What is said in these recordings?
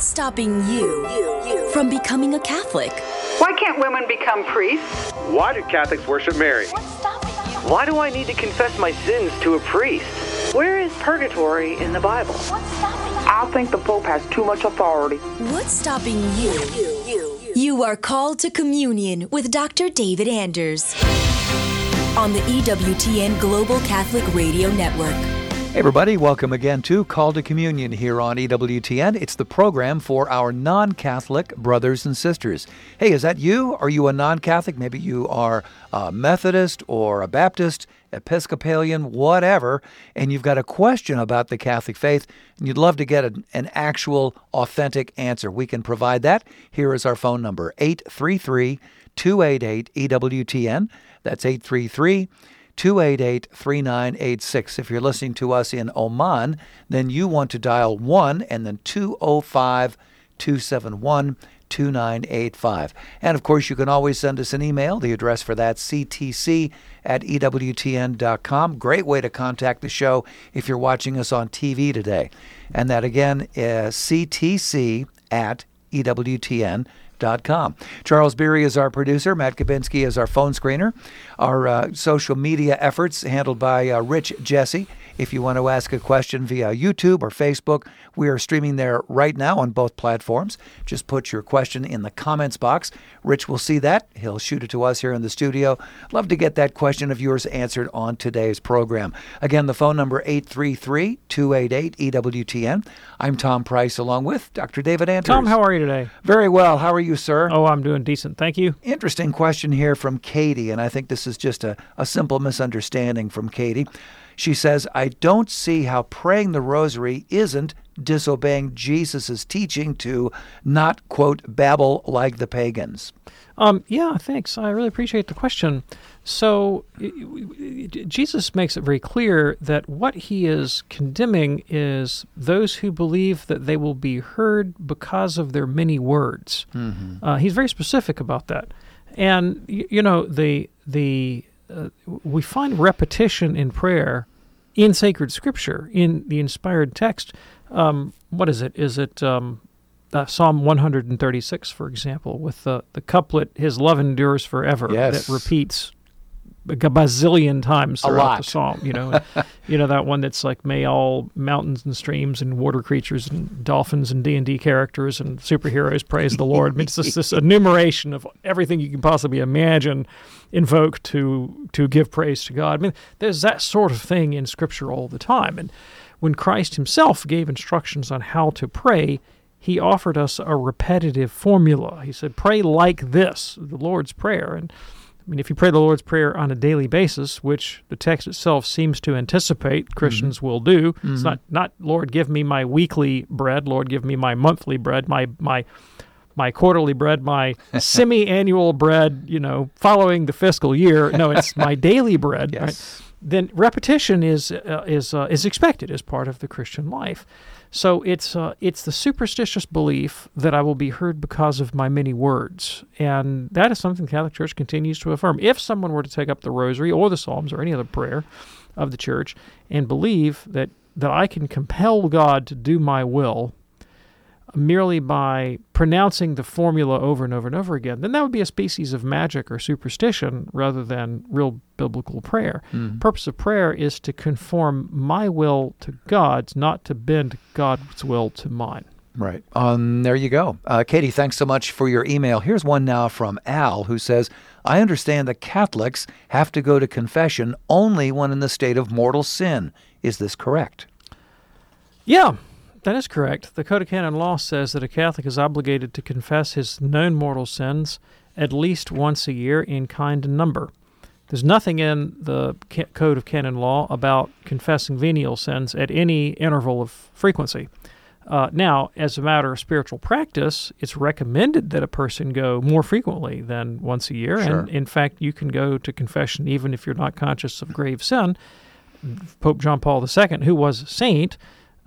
What's stopping you from becoming a Catholic? Why can't women become priests? Why do Catholics worship Mary? Why do I need to confess my sins to a priest? Where is purgatory in the Bible? I think the Pope has too much authority. What's stopping you? You are called to communion with Dr. David Anders on the EWTN Global Catholic Radio Network. Hey everybody, welcome again to Call to Communion here on EWTN. It's the program for our non Catholic brothers and sisters. Hey, is that you? Are you a non Catholic? Maybe you are a Methodist or a Baptist, Episcopalian, whatever, and you've got a question about the Catholic faith and you'd love to get an, an actual, authentic answer. We can provide that. Here is our phone number 833 288 EWTN. That's 833 288 3986. If you're listening to us in Oman, then you want to dial 1 and then 205 271 2985. And of course, you can always send us an email. The address for that, ctc at ewtn.com. Great way to contact the show if you're watching us on TV today. And that again uh, is ctc at ewtn.com. Charles Beery is our producer. Matt Kabinski is our phone screener. Our uh, social media efforts handled by uh, Rich Jesse. If you want to ask a question via YouTube or Facebook, we are streaming there right now on both platforms. Just put your question in the comments box. Rich will see that. He'll shoot it to us here in the studio. Love to get that question of yours answered on today's program. Again, the phone number 833-288-EWTN. I'm Tom Price along with Dr. David Anders. Tom, how are you today? Very well. How are you, sir? Oh, I'm doing decent. Thank you. Interesting question here from Katie, and I think this is just a, a simple misunderstanding from Katie. She says, I don't see how praying the rosary isn't disobeying Jesus' teaching to not, quote, babble like the pagans. Um, yeah, thanks. I really appreciate the question. So, Jesus makes it very clear that what he is condemning is those who believe that they will be heard because of their many words. Mm-hmm. Uh, he's very specific about that. And, you know, the, the, uh, we find repetition in prayer in sacred scripture, in the inspired text. Um, what is it? Is it um, uh, Psalm 136, for example, with the, the couplet, His love endures forever, yes. that repeats a bazillion times throughout the psalm. You know, you know that one that's like, "May all mountains and streams and water creatures and dolphins and D and D characters and superheroes praise the Lord." I mean, it's just this enumeration of everything you can possibly imagine invoke to to give praise to God. I mean, there's that sort of thing in Scripture all the time. And when Christ Himself gave instructions on how to pray, He offered us a repetitive formula. He said, "Pray like this," the Lord's prayer, and I mean, if you pray the Lord's Prayer on a daily basis, which the text itself seems to anticipate Christians mm-hmm. will do, mm-hmm. it's not not Lord, give me my weekly bread, Lord, give me my monthly bread, my my my quarterly bread, my semi-annual bread, you know, following the fiscal year. No, it's my daily bread. Yes. Right? Then repetition is uh, is uh, is expected as part of the Christian life. So it's uh, it's the superstitious belief that I will be heard because of my many words, and that is something the Catholic Church continues to affirm. If someone were to take up the Rosary or the Psalms or any other prayer of the Church and believe that that I can compel God to do my will merely by pronouncing the formula over and over and over again, then that would be a species of magic or superstition rather than real biblical prayer. Mm. purpose of prayer is to conform my will to God's, not to bend God's will to mine. Right. Um, there you go. Uh, Katie, thanks so much for your email. Here's one now from Al who says, I understand that Catholics have to go to confession only when in the state of mortal sin. Is this correct? Yeah, that is correct. The Code of Canon Law says that a Catholic is obligated to confess his known mortal sins at least once a year in kind and number. There's nothing in the Code of Canon Law about confessing venial sins at any interval of frequency. Uh, now, as a matter of spiritual practice, it's recommended that a person go more frequently than once a year. Sure. And in fact, you can go to confession even if you're not conscious of grave sin. Pope John Paul II, who was a saint,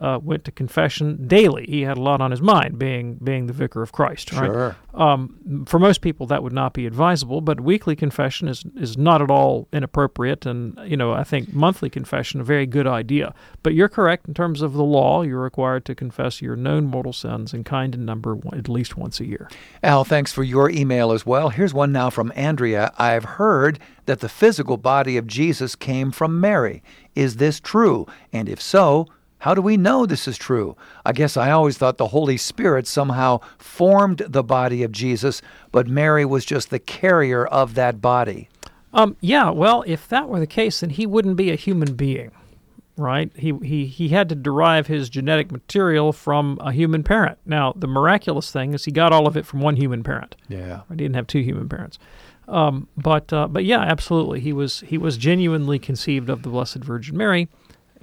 uh, went to confession daily. He had a lot on his mind, being being the vicar of Christ. Right? Sure. Um, for most people, that would not be advisable, but weekly confession is is not at all inappropriate, and you know I think monthly confession a very good idea. But you're correct in terms of the law; you're required to confess your known mortal sins in kind and number at least once a year. Al, thanks for your email as well. Here's one now from Andrea. I've heard that the physical body of Jesus came from Mary. Is this true? And if so, how do we know this is true? I guess I always thought the Holy Spirit somehow formed the body of Jesus, but Mary was just the carrier of that body. Um, yeah, well, if that were the case, then he wouldn't be a human being, right? He, he, he had to derive his genetic material from a human parent. Now, the miraculous thing is he got all of it from one human parent. Yeah. He didn't have two human parents. Um, but uh, but yeah, absolutely, he was he was genuinely conceived of the Blessed Virgin Mary,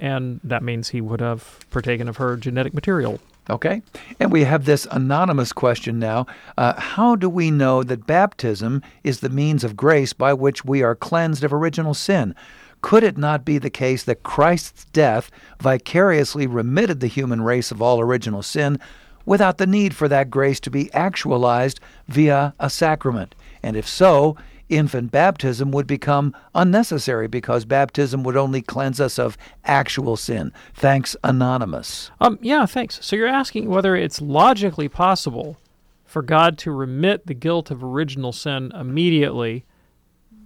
and that means he would have partaken of her genetic material. Okay. And we have this anonymous question now. Uh, how do we know that baptism is the means of grace by which we are cleansed of original sin? Could it not be the case that Christ's death vicariously remitted the human race of all original sin without the need for that grace to be actualized via a sacrament? And if so, infant baptism would become unnecessary because baptism would only cleanse us of actual sin. Thanks, Anonymous. Um, yeah, thanks. So you're asking whether it's logically possible for God to remit the guilt of original sin immediately,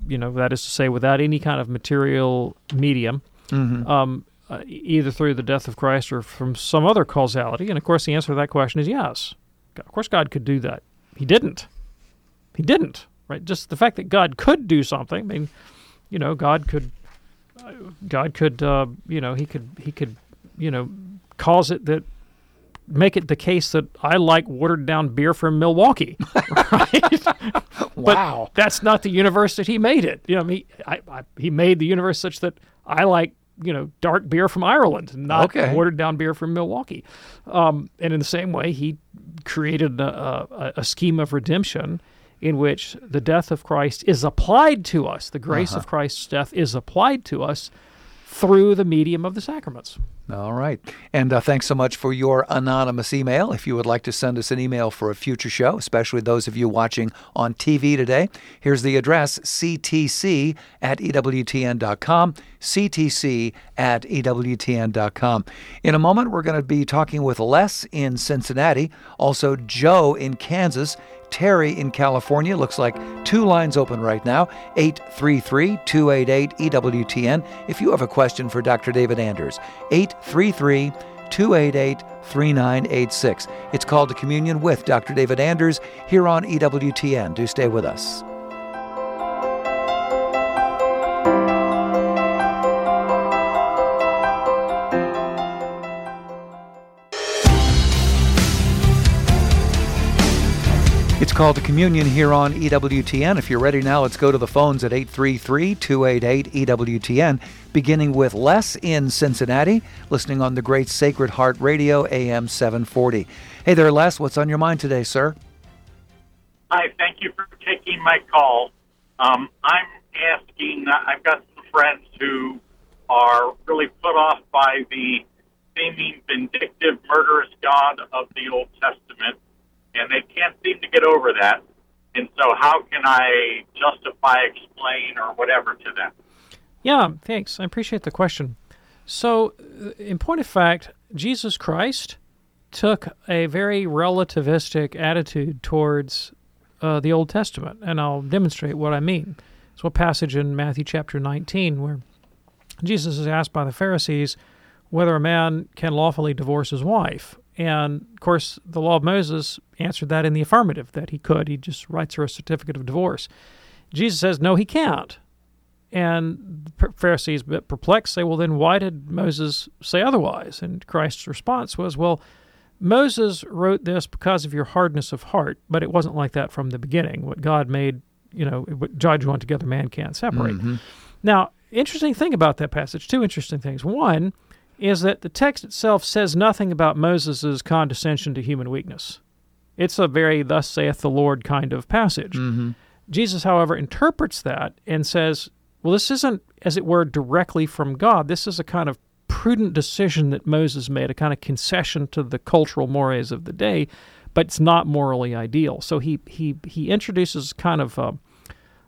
you know, that is to say, without any kind of material medium, mm-hmm. um, uh, either through the death of Christ or from some other causality. And of course, the answer to that question is yes. Of course, God could do that. He didn't. He didn't right? Just the fact that God could do something. I mean, you know, God could, God could, uh, you know, he could, he could, you know, cause it that make it the case that I like watered down beer from Milwaukee. Right? wow. But that's not the universe that he made it. You know, he I, I, he made the universe such that I like you know dark beer from Ireland, not okay. watered down beer from Milwaukee. Um, and in the same way, he created a, a, a scheme of redemption in which the death of Christ is applied to us. The grace uh-huh. of Christ's death is applied to us through the medium of the sacraments. All right. And uh, thanks so much for your anonymous email. If you would like to send us an email for a future show, especially those of you watching on TV today, here's the address ctc at EWTN.com. ctc at EWTN.com. In a moment, we're going to be talking with Les in Cincinnati, also Joe in Kansas. Terry in California. Looks like two lines open right now 833 288 EWTN. If you have a question for Dr. David Anders, 833 288 3986. It's called to Communion with Dr. David Anders here on EWTN. Do stay with us. Called the Communion here on EWTN. If you're ready now, let's go to the phones at 833 288 EWTN, beginning with Les in Cincinnati, listening on the great Sacred Heart Radio, AM 740. Hey there, Les. What's on your mind today, sir? Hi, thank you for taking my call. Um, I'm asking, uh, I've got some friends who are really put off by the seeming vindictive, murderous God of the Old Testament and they can't seem to get over that. And so, how can I justify, explain, or whatever to them? Yeah, thanks. I appreciate the question. So, uh, in point of fact, Jesus Christ took a very relativistic attitude towards uh, the Old Testament, and I'll demonstrate what I mean. It's a passage in Matthew chapter 19 where Jesus is asked by the Pharisees whether a man can lawfully divorce his wife. And of course, the law of Moses answered that in the affirmative that he could. He just writes her a certificate of divorce. Jesus says, no, he can't. And the Pharisees, a bit perplexed, say, well, then why did Moses say otherwise? And Christ's response was, well, Moses wrote this because of your hardness of heart, but it wasn't like that from the beginning. What God made, you know, what God joined together, man can't separate. Mm-hmm. Now, interesting thing about that passage, two interesting things. One, is that the text itself says nothing about Moses' condescension to human weakness. It's a very thus saith the Lord kind of passage. Mm-hmm. Jesus, however, interprets that and says, well, this isn't, as it were, directly from God. This is a kind of prudent decision that Moses made, a kind of concession to the cultural mores of the day, but it's not morally ideal. So he he he introduces kind of a,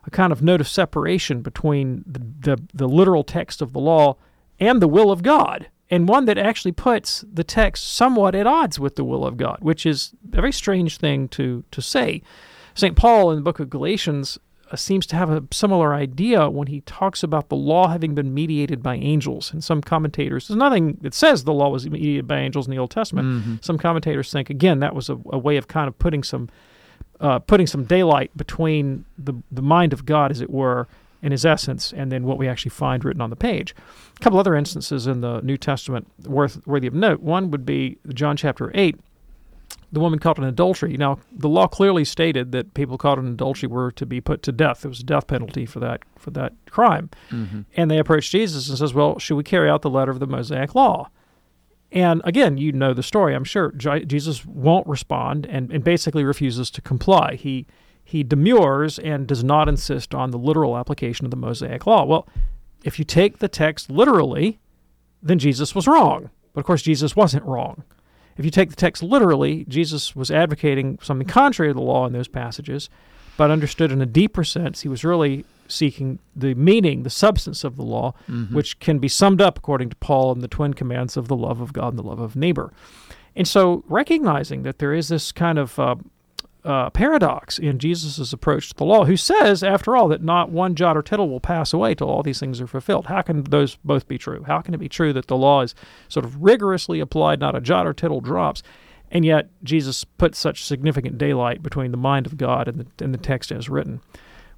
a kind of note of separation between the, the the literal text of the law and the will of God, and one that actually puts the text somewhat at odds with the will of God, which is a very strange thing to to say. St. Paul in the book of Galatians uh, seems to have a similar idea when he talks about the law having been mediated by angels. And some commentators, there's nothing that says the law was mediated by angels in the Old Testament. Mm-hmm. Some commentators think, again, that was a, a way of kind of putting some uh, putting some daylight between the the mind of God, as it were, in his essence, and then what we actually find written on the page. A couple other instances in the New Testament worth worthy of note. One would be John chapter eight the woman caught in adultery. Now, the law clearly stated that people caught in adultery were to be put to death. There was a death penalty for that for that crime. Mm-hmm. And they approached Jesus and says, "Well, should we carry out the letter of the Mosaic law?" And again, you know the story, I'm sure. Jesus won't respond and, and basically refuses to comply. He he demurs and does not insist on the literal application of the Mosaic law. Well, if you take the text literally, then Jesus was wrong. But of course, Jesus wasn't wrong. If you take the text literally, Jesus was advocating something contrary to the law in those passages, but understood in a deeper sense, he was really seeking the meaning, the substance of the law, mm-hmm. which can be summed up, according to Paul, in the twin commands of the love of God and the love of neighbor. And so, recognizing that there is this kind of uh, uh, paradox in Jesus' approach to the law, who says, after all, that not one jot or tittle will pass away till all these things are fulfilled. How can those both be true? How can it be true that the law is sort of rigorously applied, not a jot or tittle drops, and yet Jesus put such significant daylight between the mind of God and the, and the text as written?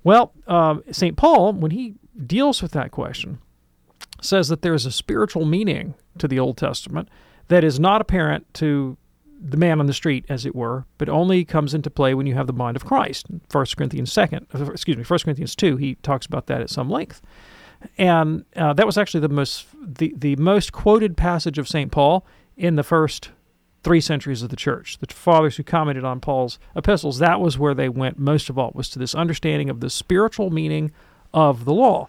Well, uh, St. Paul, when he deals with that question, says that there is a spiritual meaning to the Old Testament that is not apparent to the man on the street, as it were, but only comes into play when you have the mind of Christ. First Corinthians second, uh, excuse me, First Corinthians two, he talks about that at some length, and uh, that was actually the most the the most quoted passage of Saint Paul in the first three centuries of the church. The fathers who commented on Paul's epistles, that was where they went most of all, was to this understanding of the spiritual meaning of the law.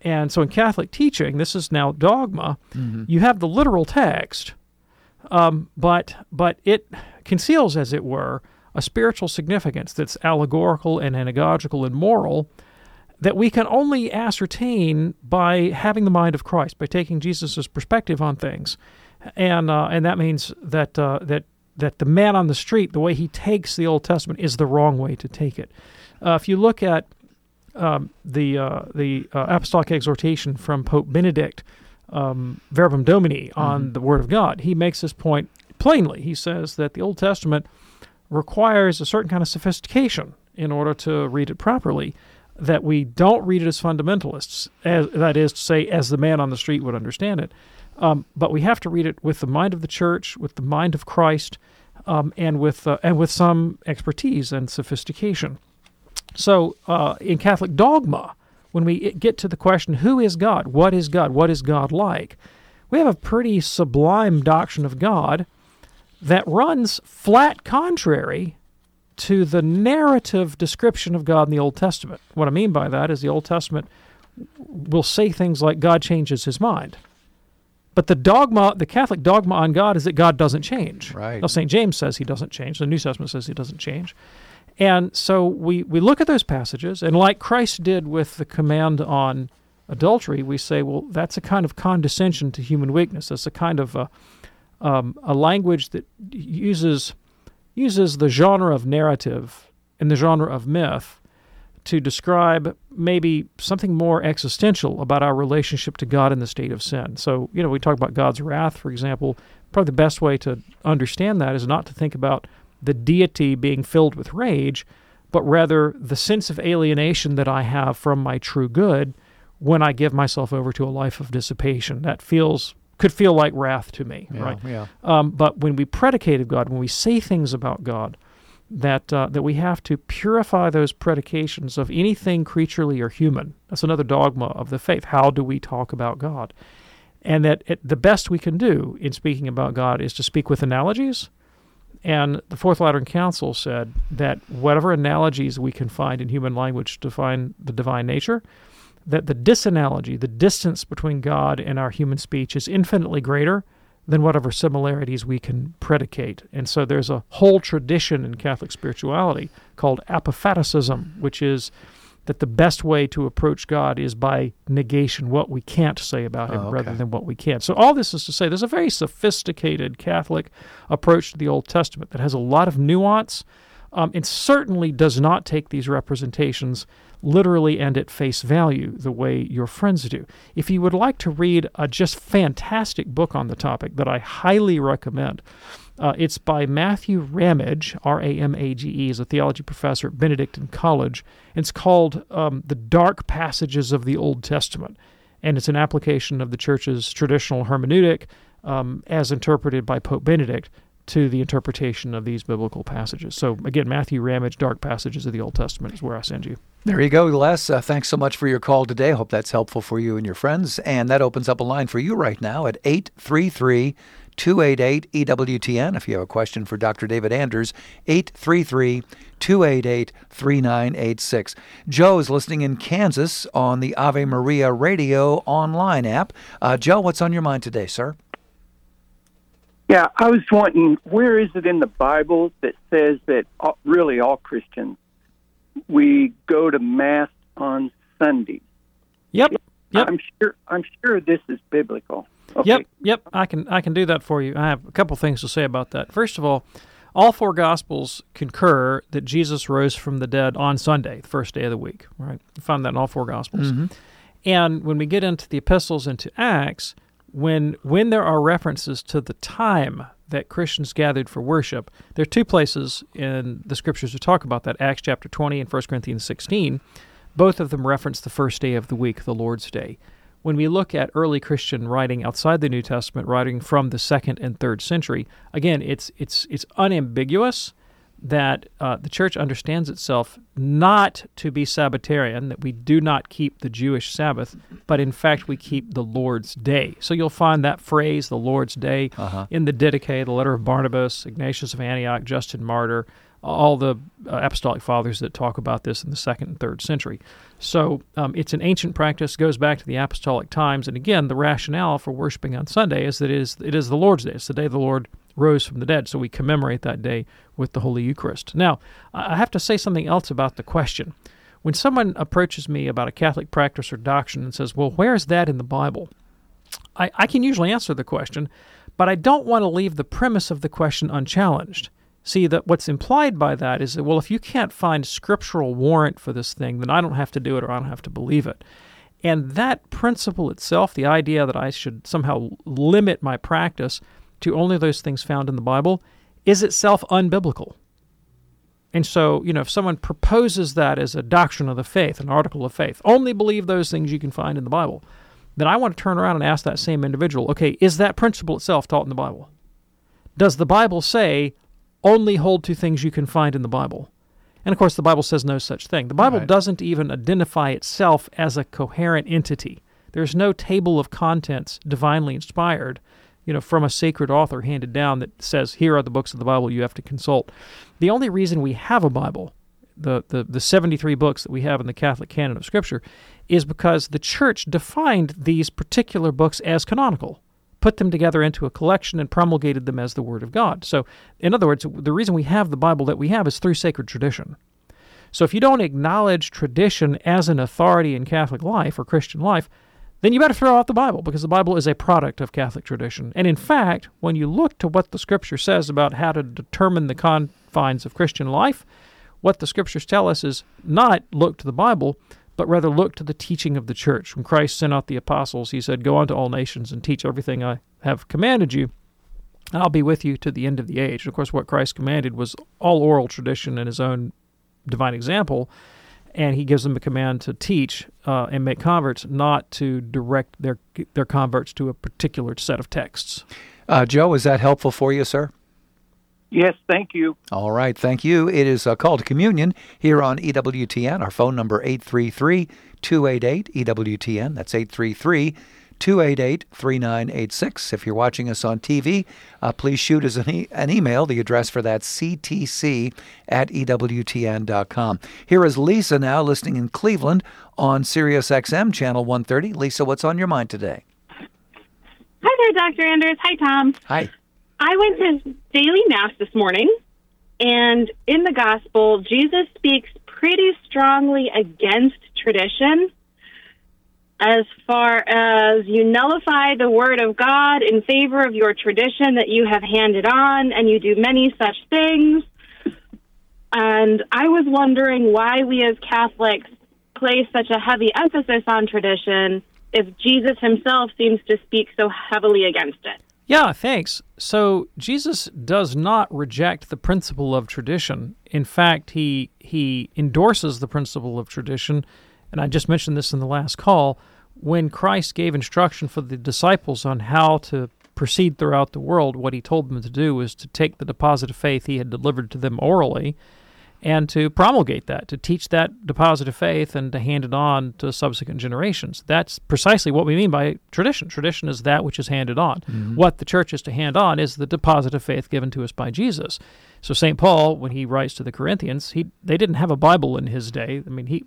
And so in Catholic teaching, this is now dogma. Mm-hmm. You have the literal text um, but but it conceals, as it were, a spiritual significance that's allegorical and anagogical and moral that we can only ascertain by having the mind of Christ, by taking Jesus' perspective on things, and uh, and that means that uh, that that the man on the street, the way he takes the Old Testament, is the wrong way to take it. Uh, if you look at um, the uh, the uh, apostolic exhortation from Pope Benedict um, verbum domini on mm-hmm. the Word of God. He makes this point plainly. He says that the Old Testament requires a certain kind of sophistication in order to read it properly. That we don't read it as fundamentalists, as, that is to say, as the man on the street would understand it, um, but we have to read it with the mind of the church, with the mind of Christ, um, and with uh, and with some expertise and sophistication. So, uh, in Catholic dogma, when we get to the question, who is God? What is God? What is God like? We have a pretty sublime doctrine of God that runs flat contrary to the narrative description of God in the Old Testament. What I mean by that is the Old Testament will say things like God changes his mind. But the dogma, the Catholic dogma on God is that God doesn't change. Right. Now, St. James says he doesn't change. The New Testament says he doesn't change. And so we, we look at those passages, and like Christ did with the command on adultery, we say, well, that's a kind of condescension to human weakness. That's a kind of a, um, a language that uses uses the genre of narrative and the genre of myth to describe maybe something more existential about our relationship to God in the state of sin. So, you know, we talk about God's wrath, for example. Probably the best way to understand that is not to think about the deity being filled with rage, but rather the sense of alienation that I have from my true good when I give myself over to a life of dissipation. That feels could feel like wrath to me, yeah, right? Yeah. Um, but when we predicate of God, when we say things about God, that uh, that we have to purify those predications of anything creaturely or human. That's another dogma of the faith. How do we talk about God? And that it, the best we can do in speaking about God is to speak with analogies and the Fourth Lateran Council said that whatever analogies we can find in human language to define the divine nature, that the disanalogy, the distance between God and our human speech, is infinitely greater than whatever similarities we can predicate. And so there's a whole tradition in Catholic spirituality called apophaticism, which is that the best way to approach God is by negation, what we can't say about Him, oh, okay. rather than what we can. So, all this is to say there's a very sophisticated Catholic approach to the Old Testament that has a lot of nuance. Um, it certainly does not take these representations literally and at face value the way your friends do. If you would like to read a just fantastic book on the topic that I highly recommend, uh, it's by Matthew Ramage, R A M A G E, is a theology professor at Benedictine College. It's called um, The Dark Passages of the Old Testament, and it's an application of the Church's traditional hermeneutic um, as interpreted by Pope Benedict to the interpretation of these biblical passages. So, again, Matthew Ramage, Dark Passages of the Old Testament is where I send you. There you go, Les. Uh, thanks so much for your call today. Hope that's helpful for you and your friends. And that opens up a line for you right now at 833 288 EWTN. If you have a question for Dr. David Anders, 833 288 3986. Joe is listening in Kansas on the Ave Maria Radio online app. Uh, Joe, what's on your mind today, sir? Yeah, I was wanting, where is it in the Bible that says that all, really all Christians we go to mass on Sundays? Yep. Yep. I'm sure. I'm sure this is biblical. Okay. Yep. Yep. I can. I can do that for you. I have a couple things to say about that. First of all, all four Gospels concur that Jesus rose from the dead on Sunday, the first day of the week. Right. You find that in all four Gospels. Mm-hmm. And when we get into the epistles into Acts, when when there are references to the time that Christians gathered for worship, there are two places in the scriptures to talk about that Acts chapter 20 and 1 Corinthians 16. Both of them reference the first day of the week, the Lord's Day. When we look at early Christian writing outside the New Testament, writing from the second and third century, again, it's it's it's unambiguous that uh, the church understands itself not to be Sabbatarian, that we do not keep the Jewish Sabbath, but in fact we keep the Lord's Day. So you'll find that phrase, the Lord's Day, uh-huh. in the Didache, the letter of Barnabas, Ignatius of Antioch, Justin Martyr, all the uh, apostolic fathers that talk about this in the second and third century. So um, it's an ancient practice, goes back to the apostolic times, and again, the rationale for worshiping on Sunday is that it is, it is the Lord's Day. It's the day the Lord rose from the dead. So we commemorate that day with the Holy Eucharist. Now, I have to say something else about the question. When someone approaches me about a Catholic practice or doctrine and says, Well, where's that in the Bible? I, I can usually answer the question, but I don't want to leave the premise of the question unchallenged. See, that what's implied by that is that, well, if you can't find scriptural warrant for this thing, then I don't have to do it or I don't have to believe it. And that principle itself, the idea that I should somehow limit my practice to only those things found in the Bible is itself unbiblical. And so, you know, if someone proposes that as a doctrine of the faith, an article of faith, only believe those things you can find in the Bible, then I want to turn around and ask that same individual, okay, is that principle itself taught in the Bible? Does the Bible say only hold to things you can find in the Bible? And of course, the Bible says no such thing. The Bible right. doesn't even identify itself as a coherent entity. There's no table of contents divinely inspired you know, from a sacred author handed down that says, here are the books of the Bible you have to consult. The only reason we have a Bible, the, the, the 73 books that we have in the Catholic canon of Scripture, is because the church defined these particular books as canonical, put them together into a collection, and promulgated them as the Word of God. So, in other words, the reason we have the Bible that we have is through sacred tradition. So, if you don't acknowledge tradition as an authority in Catholic life or Christian life, then you better throw out the Bible because the Bible is a product of Catholic tradition. And in fact, when you look to what the Scripture says about how to determine the confines of Christian life, what the Scriptures tell us is not look to the Bible, but rather look to the teaching of the church. When Christ sent out the apostles, he said, Go unto all nations and teach everything I have commanded you, and I'll be with you to the end of the age. And of course, what Christ commanded was all oral tradition and his own divine example and he gives them a command to teach uh, and make converts, not to direct their their converts to a particular set of texts. Uh, Joe, is that helpful for you, sir? Yes, thank you. All right, thank you. It is a call to communion here on EWTN. Our phone number 833 288 EWTN. That's 833 288 3986. If you're watching us on TV, uh, please shoot us an, e- an email. The address for that ctc at ewtn.com. Here is Lisa now listening in Cleveland on Sirius XM channel 130. Lisa, what's on your mind today? Hi there, Dr. Anders. Hi, Tom. Hi. I went to daily mass this morning, and in the gospel, Jesus speaks pretty strongly against tradition as far as you nullify the word of God in favor of your tradition that you have handed on, and you do many such things. And I was wondering why we as Catholics place such a heavy emphasis on tradition if Jesus himself seems to speak so heavily against it. Yeah, thanks. So Jesus does not reject the principle of tradition. In fact, he he endorses the principle of tradition, and I just mentioned this in the last call when Christ gave instruction for the disciples on how to proceed throughout the world. What he told them to do was to take the deposit of faith he had delivered to them orally and to promulgate that, to teach that deposit of faith and to hand it on to subsequent generations. That's precisely what we mean by tradition. Tradition is that which is handed on. Mm-hmm. What the church is to hand on is the deposit of faith given to us by Jesus. So St. Paul, when he writes to the Corinthians, he they didn't have a Bible in his day. I mean, he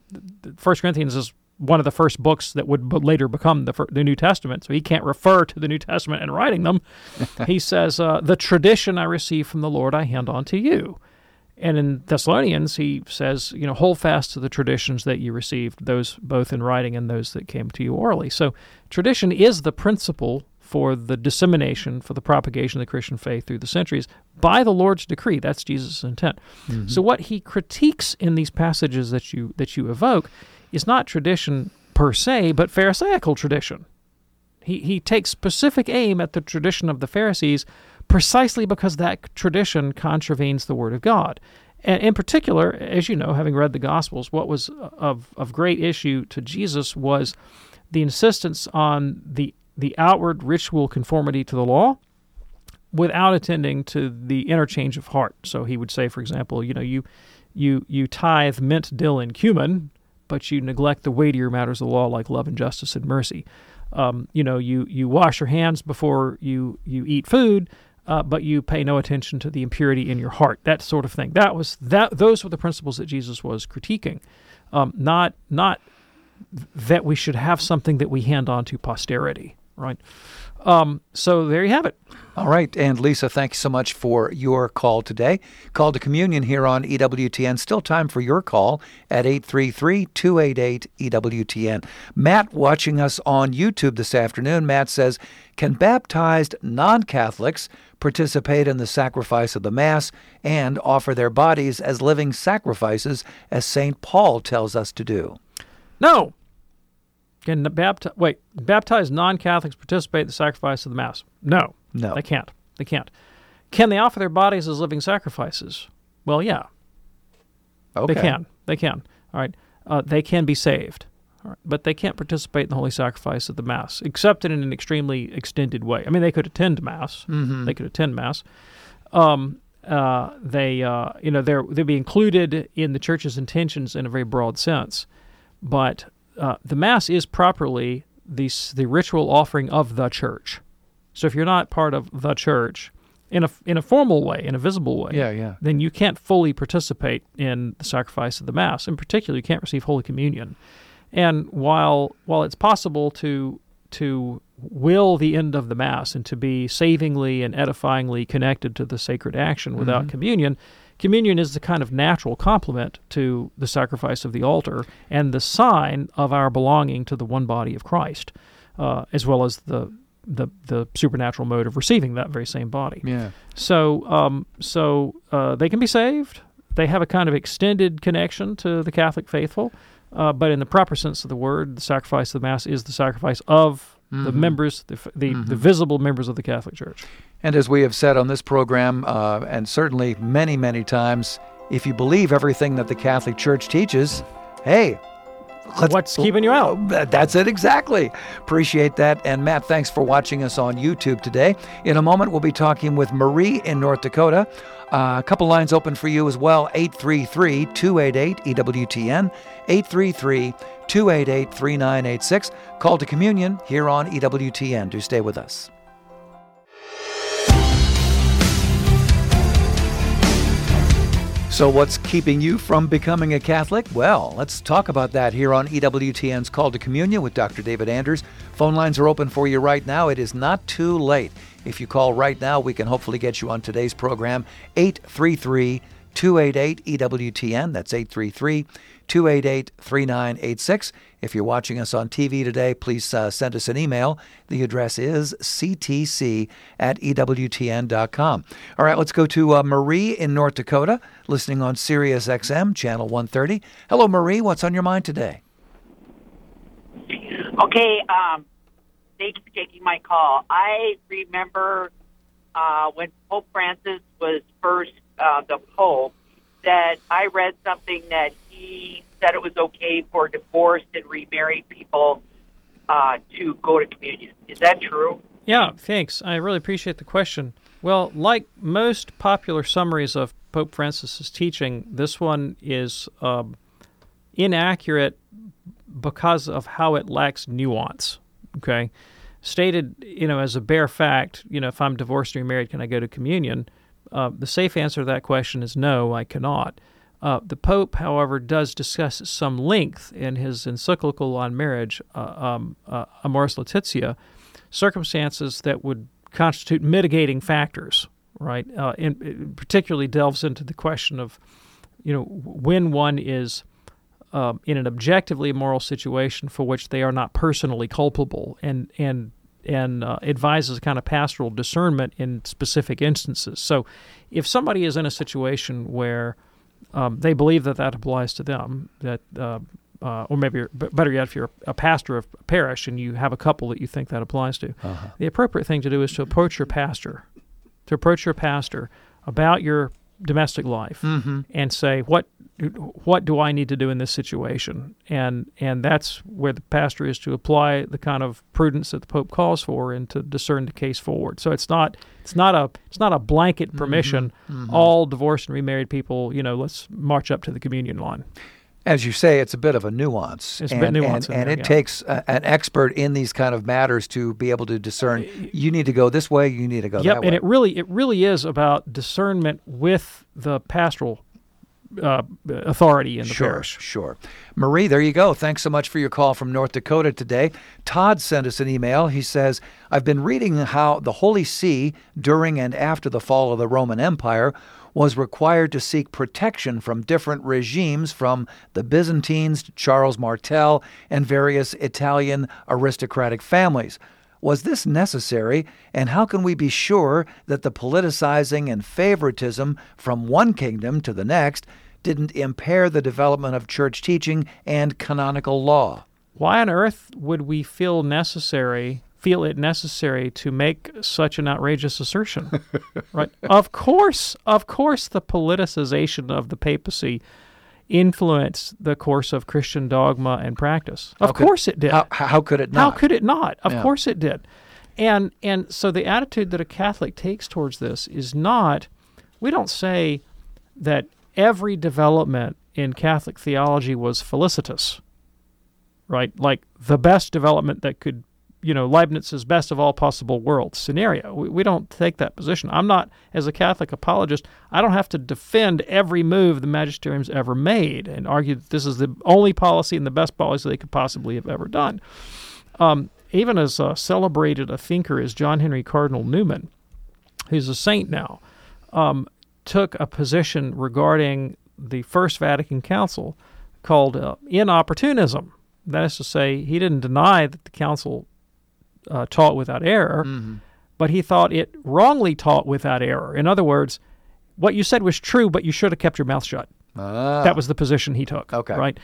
First Corinthians is one of the first books that would later become the, the New Testament. So he can't refer to the New Testament in writing them. he says, uh, "The tradition I received from the Lord, I hand on to you." And in Thessalonians, he says, you know, hold fast to the traditions that you received, those both in writing and those that came to you orally. So tradition is the principle for the dissemination, for the propagation of the Christian faith through the centuries by the Lord's decree. That's Jesus' intent. Mm-hmm. So what he critiques in these passages that you that you evoke is not tradition per se, but Pharisaical tradition. He he takes specific aim at the tradition of the Pharisees precisely because that tradition contravenes the Word of God. And in particular, as you know, having read the Gospels, what was of, of great issue to Jesus was the insistence on the, the outward ritual conformity to the law without attending to the interchange of heart. So he would say, for example, you know, you, you, you tithe mint, dill, and cumin, but you neglect the weightier matters of the law like love and justice and mercy. Um, you know, you, you wash your hands before you, you eat food, uh, but you pay no attention to the impurity in your heart. That sort of thing. That was that. Those were the principles that Jesus was critiquing, um, not not that we should have something that we hand on to posterity. Right. Um, so there you have it. All right. And Lisa, thanks so much for your call today. Call to communion here on EWTN. Still time for your call at 833 288 EWTN. Matt, watching us on YouTube this afternoon, Matt says, Can baptized non Catholics participate in the sacrifice of the Mass and offer their bodies as living sacrifices, as St. Paul tells us to do? No. Can bapti- wait, baptized non-Catholics participate in the sacrifice of the Mass? No, no, they can't. They can't. Can they offer their bodies as living sacrifices? Well, yeah. Okay. They can. They can. All right. Uh, they can be saved. But they can't participate in the holy sacrifice of the Mass, except in an extremely extended way. I mean, they could attend Mass. Mm-hmm. They could attend Mass. Um, uh, they, uh, you know, they're they'll be included in the Church's intentions in a very broad sense, but uh, the Mass is properly the, the ritual offering of the church. So if you're not part of the church in a, in a formal way, in a visible way, yeah, yeah. then you can't fully participate in the sacrifice of the Mass. In particular, you can't receive Holy Communion. And while while it's possible to to will the end of the Mass and to be savingly and edifyingly connected to the sacred action without mm-hmm. communion, Communion is the kind of natural complement to the sacrifice of the altar and the sign of our belonging to the one body of Christ, uh, as well as the, the the supernatural mode of receiving that very same body. Yeah. So um, so uh, they can be saved. They have a kind of extended connection to the Catholic faithful, uh, but in the proper sense of the word, the sacrifice of the Mass is the sacrifice of Mm-hmm. the members, the the, mm-hmm. the, visible members of the Catholic Church. And as we have said on this program, uh, and certainly many, many times, if you believe everything that the Catholic Church teaches, hey, Let's, What's keeping you out? That's it exactly. Appreciate that. And Matt, thanks for watching us on YouTube today. In a moment, we'll be talking with Marie in North Dakota. Uh, a couple lines open for you as well 833 288 EWTN, 833 288 3986. Call to communion here on EWTN. Do stay with us. So, what's keeping you from becoming a Catholic? Well, let's talk about that here on EWTN's Call to Communion with Dr. David Anders. Phone lines are open for you right now. It is not too late. If you call right now, we can hopefully get you on today's program, 833 288 EWTN. That's 833 288 3986. If you're watching us on TV today, please uh, send us an email. The address is ctc at EWTN.com. All right, let's go to uh, Marie in North Dakota, listening on Sirius XM, channel 130. Hello, Marie. What's on your mind today? Okay, um, thank you for taking my call. I remember uh, when Pope Francis was first uh, the Pope, that I read something that he said it was okay for divorced and remarried people uh, to go to communion. Is that true? Yeah, thanks. I really appreciate the question. Well, like most popular summaries of Pope Francis's teaching, this one is um, inaccurate because of how it lacks nuance. Okay, stated, you know, as a bare fact, you know, if I'm divorced or remarried, can I go to communion? Uh, the safe answer to that question is no, I cannot. Uh, the Pope, however, does discuss at some length in his encyclical on marriage, uh, um, uh, Amoris Laetitia, circumstances that would constitute mitigating factors, right? Uh, and particularly delves into the question of, you know, when one is um, in an objectively immoral situation for which they are not personally culpable, and and and uh, advises a kind of pastoral discernment in specific instances. So, if somebody is in a situation where um, they believe that that applies to them. That, uh, uh, or maybe better yet, if you're a pastor of a parish and you have a couple that you think that applies to, uh-huh. the appropriate thing to do is to approach your pastor, to approach your pastor about your domestic life mm-hmm. and say what what do I need to do in this situation and and that's where the pastor is to apply the kind of prudence that the pope calls for and to discern the case forward so it's not it's not a it's not a blanket mm-hmm. permission mm-hmm. Mm-hmm. all divorced and remarried people you know let's march up to the communion line as you say, it's a bit of a nuance. It's and, a bit nuance, and, and there, it yeah. takes a, an expert in these kind of matters to be able to discern. You need to go this way. You need to go yep, that way. and it really, it really is about discernment with the pastoral uh, authority in the sure, parish. Sure. Marie, there you go. Thanks so much for your call from North Dakota today. Todd sent us an email. He says, I've been reading how the Holy See, during and after the fall of the Roman Empire, was required to seek protection from different regimes, from the Byzantines to Charles Martel and various Italian aristocratic families. Was this necessary, and how can we be sure that the politicizing and favoritism from one kingdom to the next didn't impair the development of church teaching and canonical law? Why on earth would we feel necessary feel it necessary to make such an outrageous assertion. right? Of course, of course, the politicization of the papacy influenced the course of Christian dogma and practice. Of could- course it did. How, how could it not? How could it not? Of Yeah. course it did. And and so the attitude that a Catholic takes towards this is not we don't say that every development in Catholic theology was felicitous. Right? Like the best development that could you know Leibniz's best of all possible worlds scenario. We, we don't take that position. I'm not, as a Catholic apologist, I don't have to defend every move the magisterium's ever made and argue that this is the only policy and the best policy they could possibly have ever done. Um, even as uh, celebrated a thinker as John Henry Cardinal Newman, who's a saint now, um, took a position regarding the First Vatican Council called uh, inopportunism. That is to say, he didn't deny that the council uh, taught without error, but he thought it wrongly taught without error. In other words, what you said was true, but you should have kept your mouth shut. Ah. That was the position he took. Okay. Right?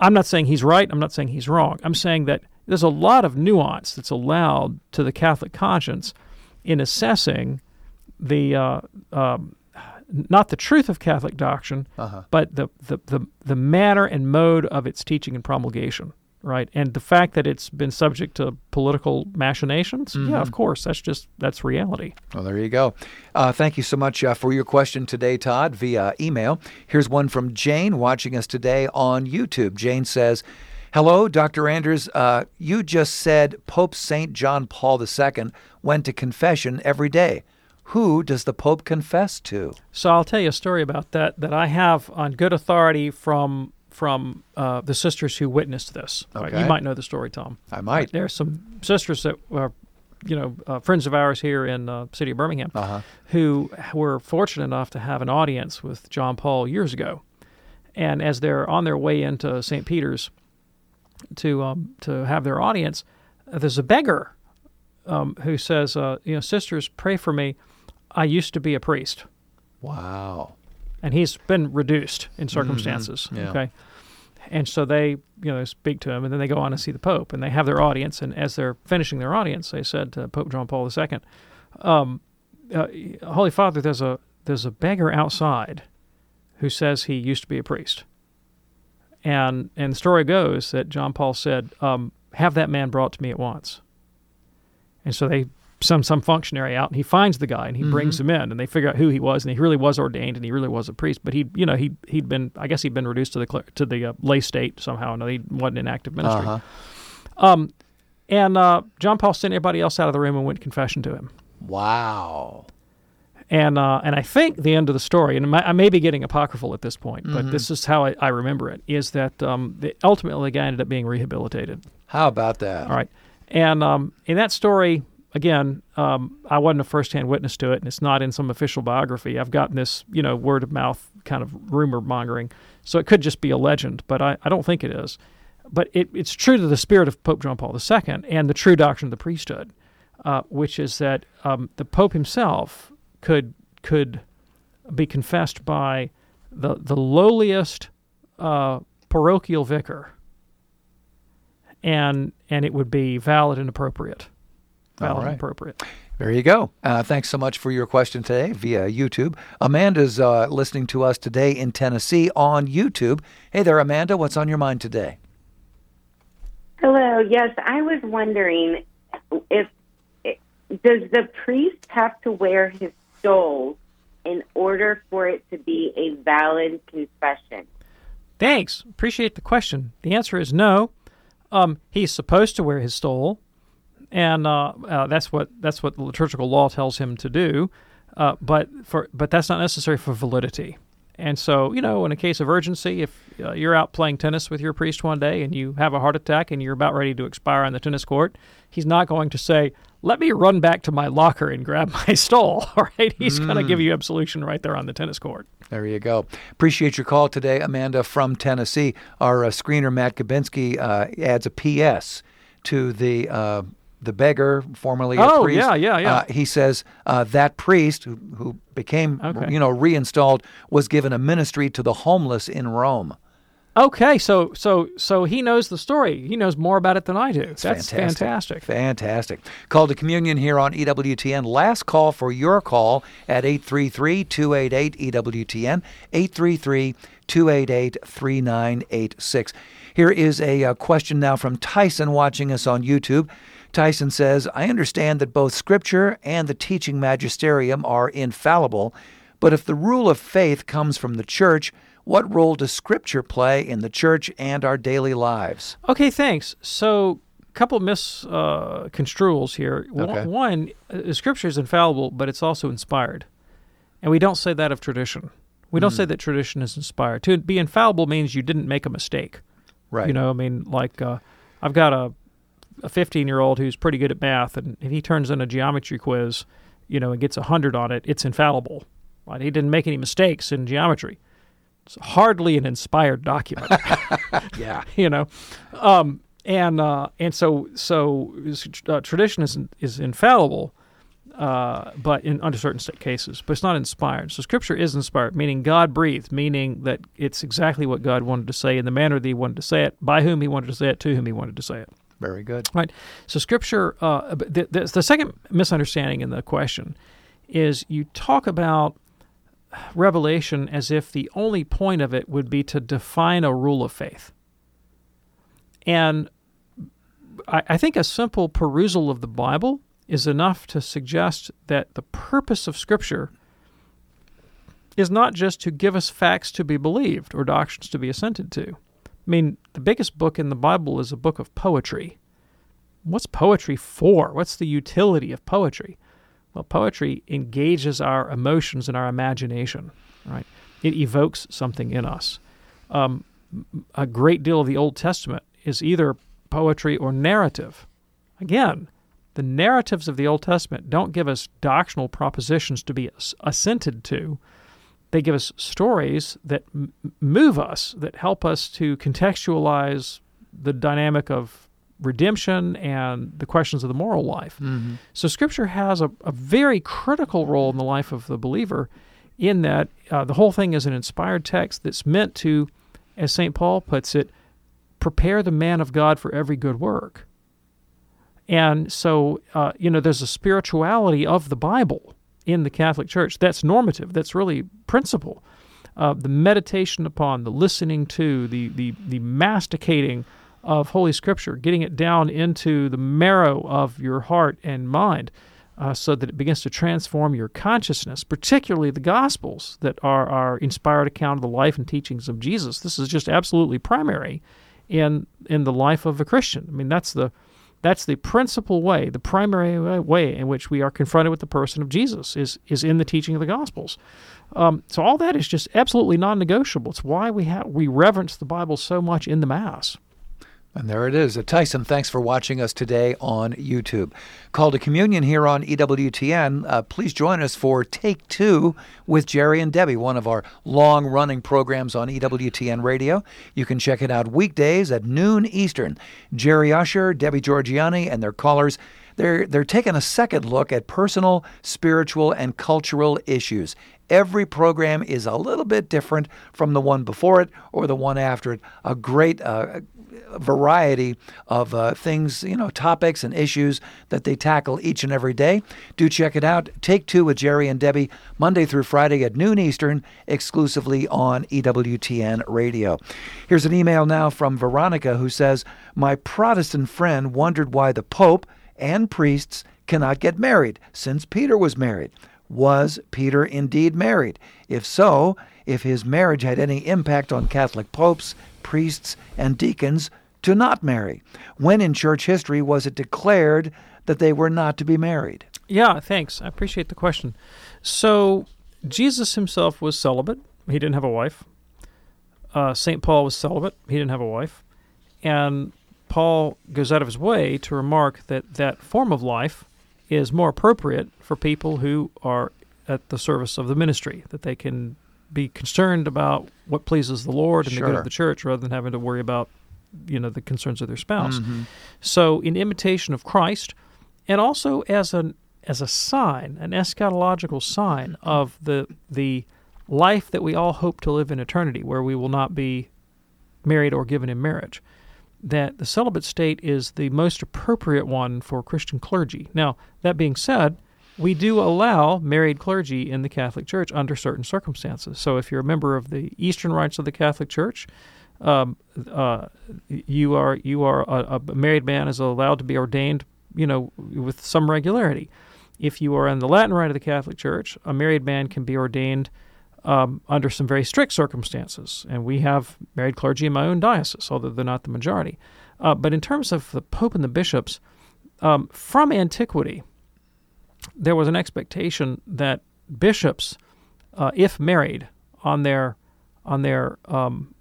I'm not saying he's right. I'm not saying he's wrong. I'm saying that there's a lot of nuance that's allowed to the Catholic conscience in assessing the uh, um, not the truth of Catholic doctrine, Uh-huh. but the, the, the, the manner and mode of its teaching and promulgation, right? And the fact that it's been subject to political machinations, yeah, of course, that's just that's reality. Well, there you go. Uh, thank you so much uh, for your question today, Todd, via email. Here's one from Jane watching us today on YouTube. Jane says, Hello, Dr. Anders. Uh, you just said Pope St. John Paul II went to confession every day. Who does the Pope confess to? So I'll tell you a story about that that I have on good authority from from uh, the sisters who witnessed this. Right? You might know the story, Tom. I might. There are some sisters that are, you know, uh, friends of ours here in uh, city of Birmingham, Uh-huh. who were fortunate enough to have an audience with John Paul years ago, and as they're on their way into St. Peter's to um, to have their audience, uh, there's a beggar um, who says, uh, you know, sisters, pray for me. I used to be a priest. Wow. And he's been reduced in circumstances. yeah. Okay. And so they, you know, speak to him, and then they go on to see the Pope, and they have their audience. And as they're finishing their audience, they said to Pope John Paul II, um, uh, "Holy Father, there's a there's a beggar outside who says he used to be a priest." And and the story goes that John Paul said, um, "Have that man brought to me at once." And so they send some functionary out, and he finds the guy, and he brings Mhm. him in, and they figure out who he was, and he really was ordained, and he really was a priest. But he, you know, he he'd been, I guess, he'd been reduced to the to the uh, lay state somehow. and he wasn't in active ministry. Uh-huh. Um, and uh, John Paul sent everybody else out of the room and went confession to him. Wow. And uh, and I think the end of the story, and I may be getting apocryphal at this point, but Mhm. this is how I, I remember it: is that um, the, ultimately the guy ended up being rehabilitated. How about that? All right. And um, in that story, again, um, I wasn't a first-hand witness to it, and it's not in some official biography. I've gotten this, you know, word of mouth kind of rumor mongering, so it could just be a legend, but I, I don't think it is. But it, it's true to the spirit of Pope John Paul II and the true doctrine of the priesthood, uh, which is that um, the Pope himself could could be confessed by the the lowliest uh, parochial vicar and and it would be valid and appropriate. All right. appropriate. There you go. Uh, thanks so much for your question today via YouTube. Amanda's uh, listening to us today in Tennessee on YouTube. Hey there, Amanda. What's on your mind today? Hello. Yes, I was wondering if does the priest have to wear his stole in order for it to be a valid confession? Thanks. Appreciate the question. The answer is no. Um, he's supposed to wear his stole, and uh, uh, that's what that's what the liturgical law tells him to do. Uh, but for but that's not necessary for validity. And so, you know, in a case of urgency, if uh, you're out playing tennis with your priest one day and you have a heart attack and you're about ready to expire on the tennis court, he's not going to say, "Let me run back to my locker and grab my stole." All right, he's going to Mm. give you absolution right there on the tennis court. There you go. Appreciate your call today, Amanda from Tennessee. Our uh, screener, Matt Kabinski, uh, adds a P.S. to the. The beggar, formerly a Oh, priest. yeah, yeah, yeah. Uh, he says uh, that priest who, who became, Okay. you know, reinstalled was given a ministry to the homeless in Rome. Okay, so so so he knows the story. He knows more about it than I do. That's fantastic. Fantastic. Called to communion here on EWTN. Last call for your call at 833-288-EWTN, 833-288-3986. Here is a uh, question now from Tyson watching us on YouTube. Tyson says, I understand that both Scripture and the teaching magisterium are infallible, but if the rule of faith comes from the church, what role does Scripture play in the church and our daily lives? Okay, thanks. So, a couple misconstruals uh, here. One- Okay. One, uh, Scripture is infallible, but it's also inspired, and we don't say that of tradition. We don't Mm. say that tradition is inspired. To be infallible means you didn't make a mistake. Right. You know, I mean, like uh, I've got a a 15 year old who's pretty good at math, and if he turns in a geometry quiz, you know, and gets a hundred on it, it's infallible. Right? He didn't make any mistakes in geometry. It's hardly an inspired document. yeah. you know, um, and uh, and so so uh, tradition is is infallible, uh, but in under certain cases, but it's not inspired. So Scripture is inspired, meaning God breathed, meaning that it's exactly what God wanted to say in the manner that He wanted to say it, by whom He wanted to say it, to whom He wanted to say it. Very good. Right. So Scripture. Uh, the, the, the second misunderstanding in the question is you talk about Revelation as if the only point of it would be to define a rule of faith. And I, I think a simple perusal of the Bible is enough to suggest that the purpose of Scripture is not just to give us facts to be believed or doctrines to be assented to. I mean, the biggest book in the Bible is a book of poetry. What's poetry for? What's the utility of poetry? Well, poetry engages our emotions and our imagination, right? It evokes something in us. Um, a great deal of the Old Testament is either poetry or narrative. Again, the narratives of the Old Testament don't give us doctrinal propositions to be assented to. They give us stories that m- move us, that help us to contextualize the dynamic of redemption and the questions of the moral life. Mm-hmm. So, Scripture has a, a, very critical role in the life of the believer, in that uh, the whole thing is an inspired text that's meant to, as St. Paul puts it, prepare the man of God for every good work. And so, uh, you know, there's a spirituality of the Bible in the Catholic Church that's normative, that's really principle. Uh, the meditation upon, the listening to, the, the, the masticating of Holy Scripture, getting it down into the marrow of your heart and mind uh, so that it begins to transform your consciousness, particularly the Gospels that are our inspired account of the life and teachings of Jesus. This is just absolutely primary in in the life of a Christian. I mean, that's the that's the principal way, the primary way in which we are confronted with the person of Jesus is is in the teaching of the Gospels. Um, so all that is just absolutely non-negotiable. It's why we have we reverence the Bible so much in the Mass. And there it is. Uh, Tyson, thanks for watching us today on YouTube. Called to Communion here on EWTN. Uh, please join us for Take Two with Jerry and Debbie, one of our long running programs on EWTN radio. You can check it out weekdays at noon Eastern. Jerry Usher, Debbie Georgianni, and their callers. They're, they're taking a second look at personal, spiritual, and cultural issues. Every program is a little bit different from the one before it or the one after it. A great, uh, variety of uh, things, you know, topics and issues that they tackle each and every day. Do check it out. Take Two with Jerry and Debbie, Monday through Friday at noon Eastern, exclusively on EWTN Radio. Here's an email now from Veronica who says, My Protestant friend wondered why the Pope and priests cannot get married since Peter was married. Was Peter indeed married? If so, if his marriage had any impact on Catholic popes, priests, and deacons to not marry? When in church history was it declared that they were not to be married? Yeah, thanks. I appreciate the question. So, Jesus himself was celibate, he didn't have a wife. Uh, St. Paul was celibate, he didn't have a wife. And Paul goes out of his way to remark that that form of life is more appropriate for people who are at the service of the ministry, that they can be concerned about what pleases the Lord and sure. the good of the church rather than having to worry about you know the concerns of their spouse. Mm-hmm. So in imitation of Christ and also as an as a sign, an eschatological sign of the the life that we all hope to live in eternity where we will not be married or given in marriage that the celibate state is the most appropriate one for Christian clergy. Now, that being said, we do allow married clergy in the Catholic Church under certain circumstances. So if you're a member of the Eastern Rites of the Catholic Church, um, uh, you are you are a, a, married man is allowed to be ordained, you know, with some regularity. If you are in the Latin Rite of the Catholic Church, a married man can be ordained um, under some very strict circumstances, and we have married clergy in my own diocese, although they're not the majority. Uh, but in terms of the Pope and the bishops, um, from antiquity, there was an expectation that bishops, uh, if married, on their on their um,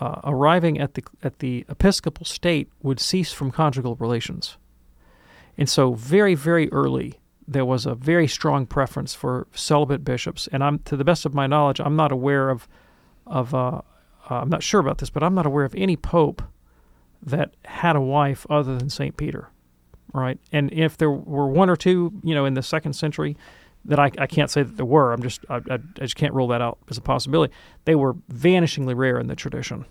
uh, arriving at the at the episcopal state, would cease from conjugal relations. And so, very very early, there was a very strong preference for celibate bishops. And I'm, to the best of my knowledge, I'm not aware of of uh, uh I'm not sure about this, but I'm not aware of any pope that had a wife other than Saint Peter right? And if there were one or two, you know, in the second century, that I, I can't say that there were. I'm just I, I, just can't rule that out as a possibility. They were vanishingly rare in the tradition,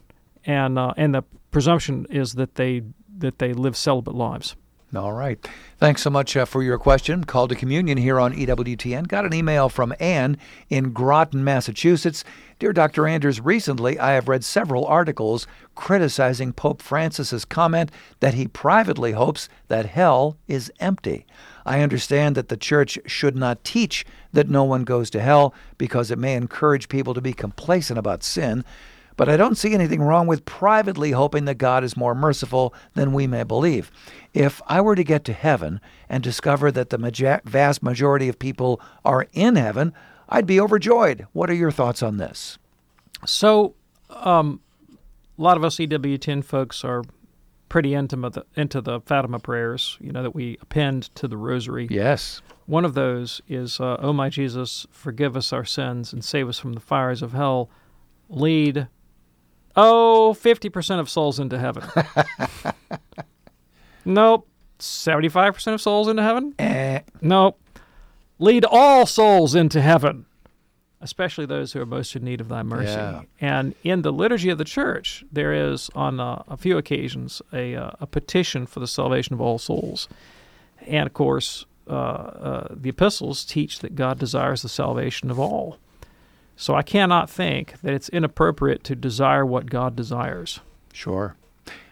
and uh, and the presumption is that they that they live celibate lives. All right. Thanks so much uh, for your question. Called to communion here on EWTN. Got an email from Anne in Groton, Massachusetts. Dear Dr. Anders, recently I have read several articles criticizing Pope Francis's comment that he privately hopes that hell is empty. I understand that the church should not teach that no one goes to hell because it may encourage people to be complacent about sin. But I don't see anything wrong with privately hoping that God is more merciful than we may believe. If I were to get to heaven and discover that the vast majority of people are in heaven, I'd be overjoyed. What are your thoughts on this? So, um, a lot of us EWTN folks are pretty intimate into the Fatima prayers, you know, that we append to the rosary. Yes. One of those is, uh, "Oh my Jesus, forgive us our sins and save us from the fires of hell. Lead, oh, 50% of souls into heaven." nope. 75% of souls into heaven? Eh. Nope lead all souls into heaven, especially those who are most in need of thy mercy. Yeah. And in the liturgy of the church, there is, on uh, a few occasions, a, uh, a petition for the salvation of all souls. And of course, uh, uh, the epistles teach that God desires the salvation of all. So I cannot think that it's inappropriate to desire what God desires. Sure.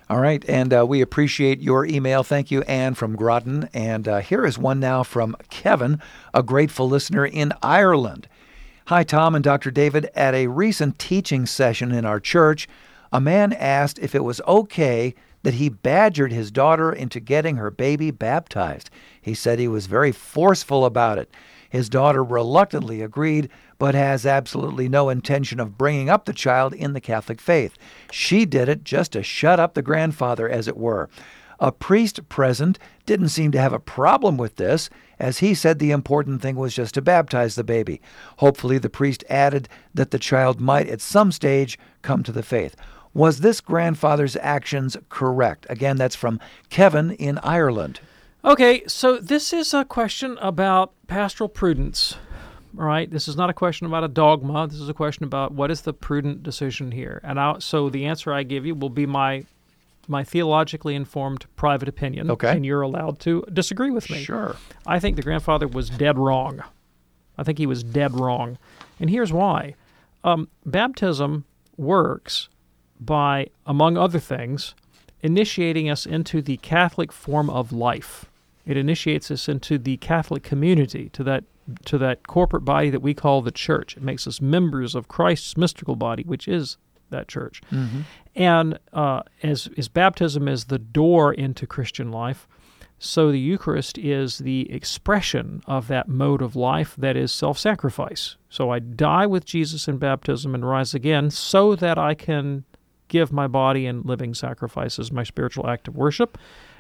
All right, and uh, we appreciate your email. Thank you, Anne from Groton. And uh, here is one now from Kevin, a grateful listener in Ireland. Hi, Tom and Dr. David. At a recent teaching session in our church, a man asked if it was okay that he badgered his daughter into getting her baby baptized. He said he was very forceful about it. His daughter reluctantly agreed, but has absolutely no intention of bringing up the child in the Catholic faith. She did it just to shut up the grandfather, as it were. A priest present didn't seem to have a problem with this, as he said the important thing was just to baptize the baby. Hopefully, the priest added that the child might at some stage come to the faith. Was this grandfather's actions correct? Again, that's from Kevin in Ireland. Okay, so this is a question about pastoral prudence. All right, this is not a question about a dogma. This is a question about what is the prudent decision here. And I, so the answer I give you will be my my theologically informed private opinion. Okay. And you're allowed to disagree with me. Sure. I think the grandfather was dead wrong. I think he was dead wrong. And here's why um, baptism works by, among other things, initiating us into the Catholic form of life. It initiates us into the Catholic community, to that to that corporate body that we call the church. It makes us members of Christ's mystical body, which is that church. Mm-hmm. And uh, as, as baptism is the door into Christian life, so the Eucharist is the expression of that mode of life that is self sacrifice. So I die with Jesus in baptism and rise again so that I can give my body in living sacrifice as my spiritual act of worship,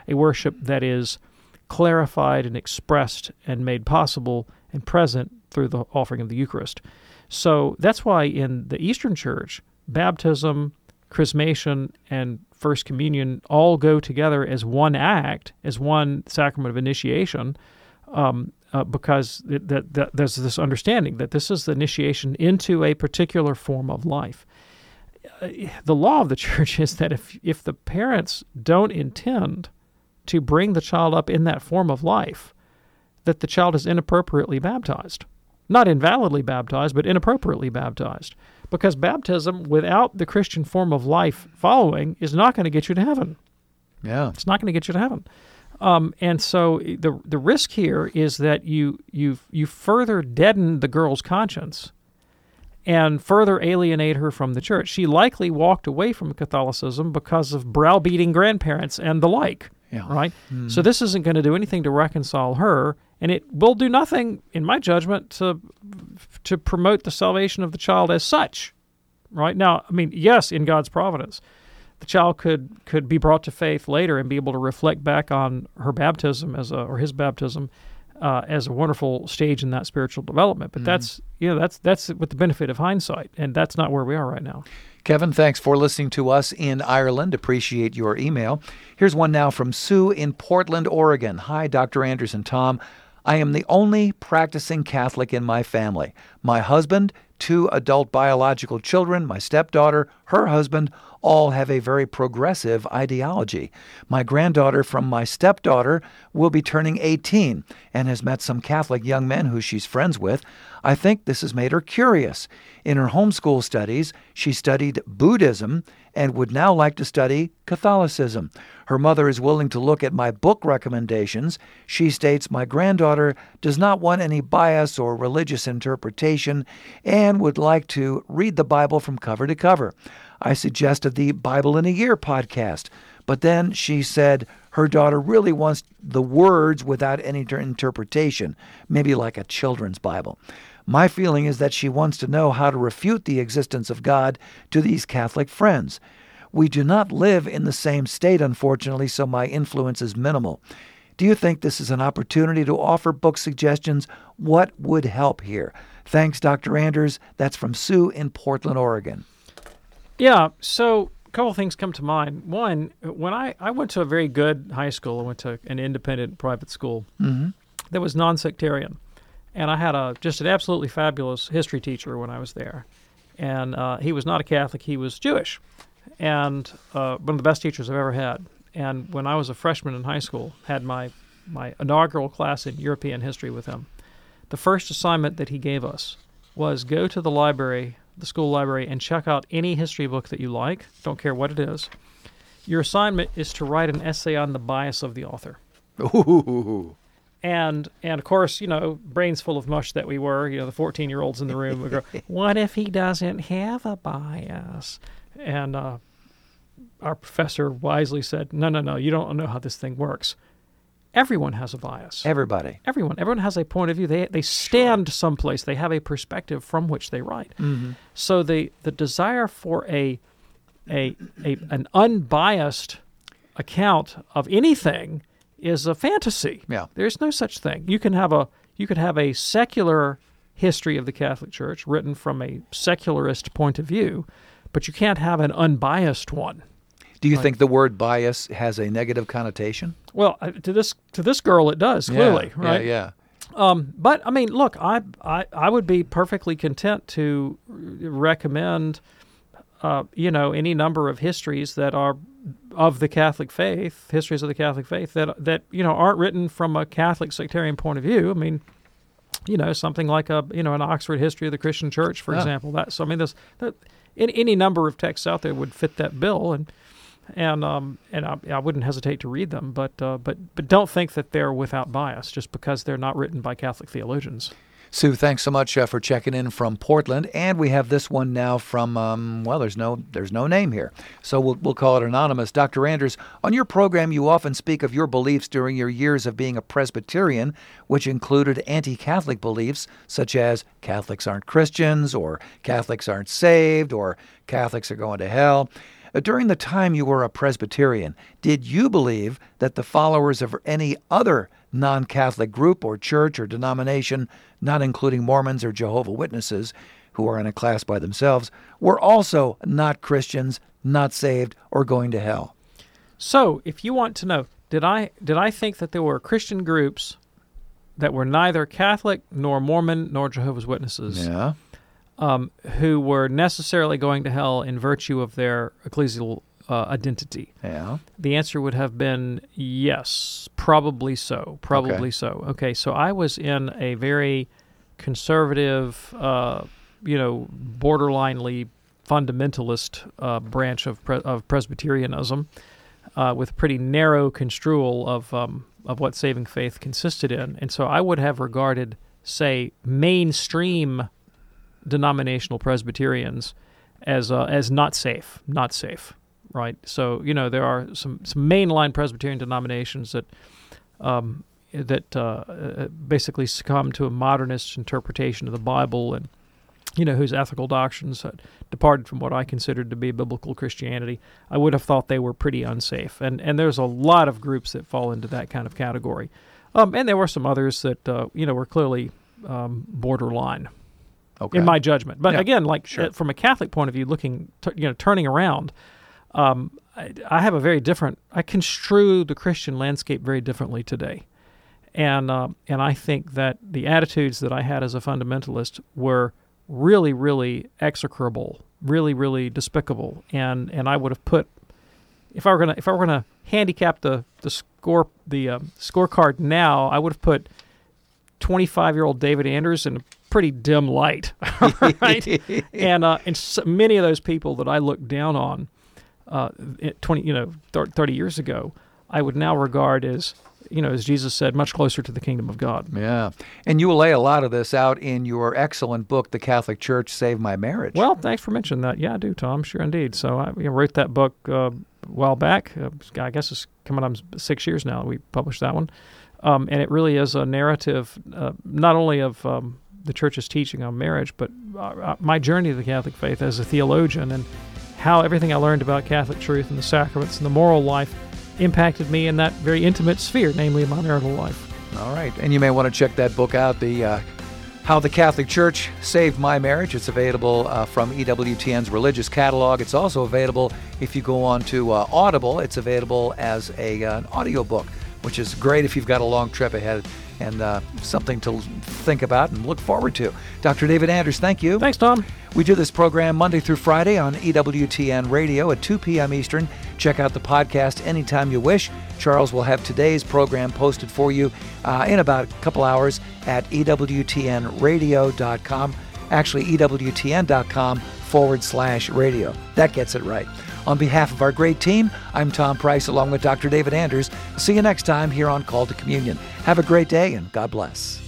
a worship that is clarified and expressed and made possible and present through the offering of the Eucharist. So that's why in the Eastern Church, baptism, chrismation, and First Communion all go together as one act, as one sacrament of initiation, um, uh, because it, that, that, there's this understanding that this is the initiation into a particular form of life. Uh, the law of the church is that if if the parents don't intend to bring the child up in that form of life, that the child is inappropriately baptized. Not invalidly baptized, but inappropriately baptized. Because baptism without the Christian form of life following is not going to get you to heaven. Yeah. It's not going to get you to heaven. Um, and so the the risk here is that you you you further deaden the girl's conscience and further alienate her from the church. She likely walked away from Catholicism because of browbeating grandparents and the like. Yeah. Right? Mm. So this isn't going to do anything to reconcile her and it will do nothing, in my judgment, to to promote the salvation of the child as such. Right now, I mean, yes, in God's providence, the child could could be brought to faith later and be able to reflect back on her baptism as a or his baptism uh, as a wonderful stage in that spiritual development. But Mm. that's you know that's that's with the benefit of hindsight, and that's not where we are right now. Kevin, thanks for listening to us in Ireland. Appreciate your email. Here's one now from Sue in Portland, Oregon. Hi, Dr. Anders and Tom. I am the only practicing Catholic in my family. My husband, two adult biological children, my stepdaughter, her husband, all have a very progressive ideology. My granddaughter from my stepdaughter will be turning 18 and has met some Catholic young men who she's friends with. I think this has made her curious. In her homeschool studies, she studied Buddhism and would now like to study Catholicism. Her mother is willing to look at my book recommendations. She states my granddaughter does not want any bias or religious interpretation and would like to read the Bible from cover to cover. I suggested the Bible in a Year podcast, but then she said her daughter really wants the words without any interpretation, maybe like a children's Bible. My feeling is that she wants to know how to refute the existence of God to these Catholic friends. We do not live in the same state, unfortunately, so my influence is minimal. Do you think this is an opportunity to offer book suggestions? What would help here? Thanks, Dr. Anders. That's from Sue in Portland, Oregon. Yeah, so a couple things come to mind. One, when I, I went to a very good high school, I went to an independent private school mm-hmm. that was non sectarian and I had a just an absolutely fabulous history teacher when I was there, and uh, he was not a Catholic; he was Jewish, and uh, one of the best teachers I've ever had. And when I was a freshman in high school, had my my inaugural class in European history with him. The first assignment that he gave us was go to the library, the school library, and check out any history book that you like. Don't care what it is. Your assignment is to write an essay on the bias of the author. Ooh and and of course, you know, brains full of mush that we were, you know, the 14 year olds in the room would go, "What if he doesn't have a bias?" And uh, our professor wisely said, "No, no, no, you don't know how this thing works. Everyone has a bias. Everybody. Everyone. Everyone has a point of view. They they stand sure. someplace. They have a perspective from which they write. Mm-hmm. So the the desire for a a, a an unbiased account of anything." is a fantasy. Yeah. There's no such thing. You can have a you could have a secular history of the Catholic Church written from a secularist point of view, but you can't have an unbiased one. Do you like, think the word bias has a negative connotation? Well, to this to this girl, it does clearly, yeah, right? Yeah, yeah. Um, but I mean, look, I, I I would be perfectly content to recommend, uh, you know, any number of histories that are of the Catholic faith, histories of the Catholic faith that that you know aren't written from a Catholic sectarian point of view. I mean, you know, something like a you know an Oxford history of the Christian Church, for yeah. example. That so I mean, this that in, any number of texts out there would fit that bill, and and um and I, I wouldn't hesitate to read them, but uh, but but don't think that they're without bias just because they're not written by Catholic theologians. Sue, thanks so much uh, for checking in from Portland, and we have this one now from um, well, there's no there's no name here, so we'll we'll call it anonymous. Dr. Anders, on your program, you often speak of your beliefs during your years of being a Presbyterian, which included anti-Catholic beliefs such as Catholics aren't Christians, or Catholics aren't saved, or Catholics are going to hell. Uh, during the time you were a Presbyterian, did you believe that the followers of any other non Catholic group or church or denomination, not including Mormons or Jehovah Witnesses, who are in a class by themselves, were also not Christians, not saved, or going to hell. So, if you want to know, did I did I think that there were Christian groups that were neither Catholic nor Mormon nor Jehovah's Witnesses? Yeah. Um, who were necessarily going to hell in virtue of their ecclesial uh, identity? Yeah. The answer would have been yes, probably so. Probably okay. so. Okay, so I was in a very conservative, uh, you know, borderlinely fundamentalist uh, branch of pre- of Presbyterianism, uh, with pretty narrow construal of um, of what saving faith consisted in, and so I would have regarded, say, mainstream denominational Presbyterians as uh, as not safe, not safe right? So you know there are some some mainline Presbyterian denominations that um, that uh, uh, basically succumb to a modernist interpretation of the Bible and you know whose ethical doctrines departed from what I considered to be biblical Christianity. I would have thought they were pretty unsafe, and and there's a lot of groups that fall into that kind of category. Um, and there were some others that uh, you know were clearly um, borderline. Okay. In my judgment, but yeah, again, like sure. uh, from a Catholic point of view, looking, t- you know, turning around, um, I, I, have a very different. I construe the Christian landscape very differently today, and uh, and I think that the attitudes that I had as a fundamentalist were really, really execrable, really, really despicable. And and I would have put if I were gonna if I were gonna handicap the the score the uh, scorecard now, I would have put 25 year old David Anders in a pretty dim light, right? and uh, and so many of those people that I looked down on, uh, 20 you know 30 years ago, I would now regard as you know, as Jesus said, much closer to the kingdom of God. Yeah. And you will lay a lot of this out in your excellent book, The Catholic Church Saved My Marriage. Well, thanks for mentioning that. Yeah, I do, Tom. Sure, indeed. So I wrote that book uh, a while back. Uh, I guess it's coming on six years now. We published that one. Um, and it really is a narrative, uh, not only of um, the church's teaching on marriage, but uh, my journey to the Catholic faith as a theologian and how everything I learned about Catholic truth and the sacraments and the moral life impacted me in that very intimate sphere, namely my marital life. All right, and you may want to check that book out, the uh, How the Catholic Church Saved My Marriage. It's available uh, from EWTN's religious catalog. It's also available if you go on to uh, Audible. It's available as a, uh, an audio book, which is great if you've got a long trip ahead and uh, something to think about and look forward to. Dr. David Anders, thank you. Thanks, Tom. We do this program Monday through Friday on EWTN Radio at 2 p.m. Eastern. Check out the podcast anytime you wish. Charles will have today's program posted for you uh, in about a couple hours at EWTNradio.com. Actually, EWTN.com forward slash radio. That gets it right. On behalf of our great team, I'm Tom Price along with Dr. David Anders. See you next time here on Called to Communion. Have a great day and God bless.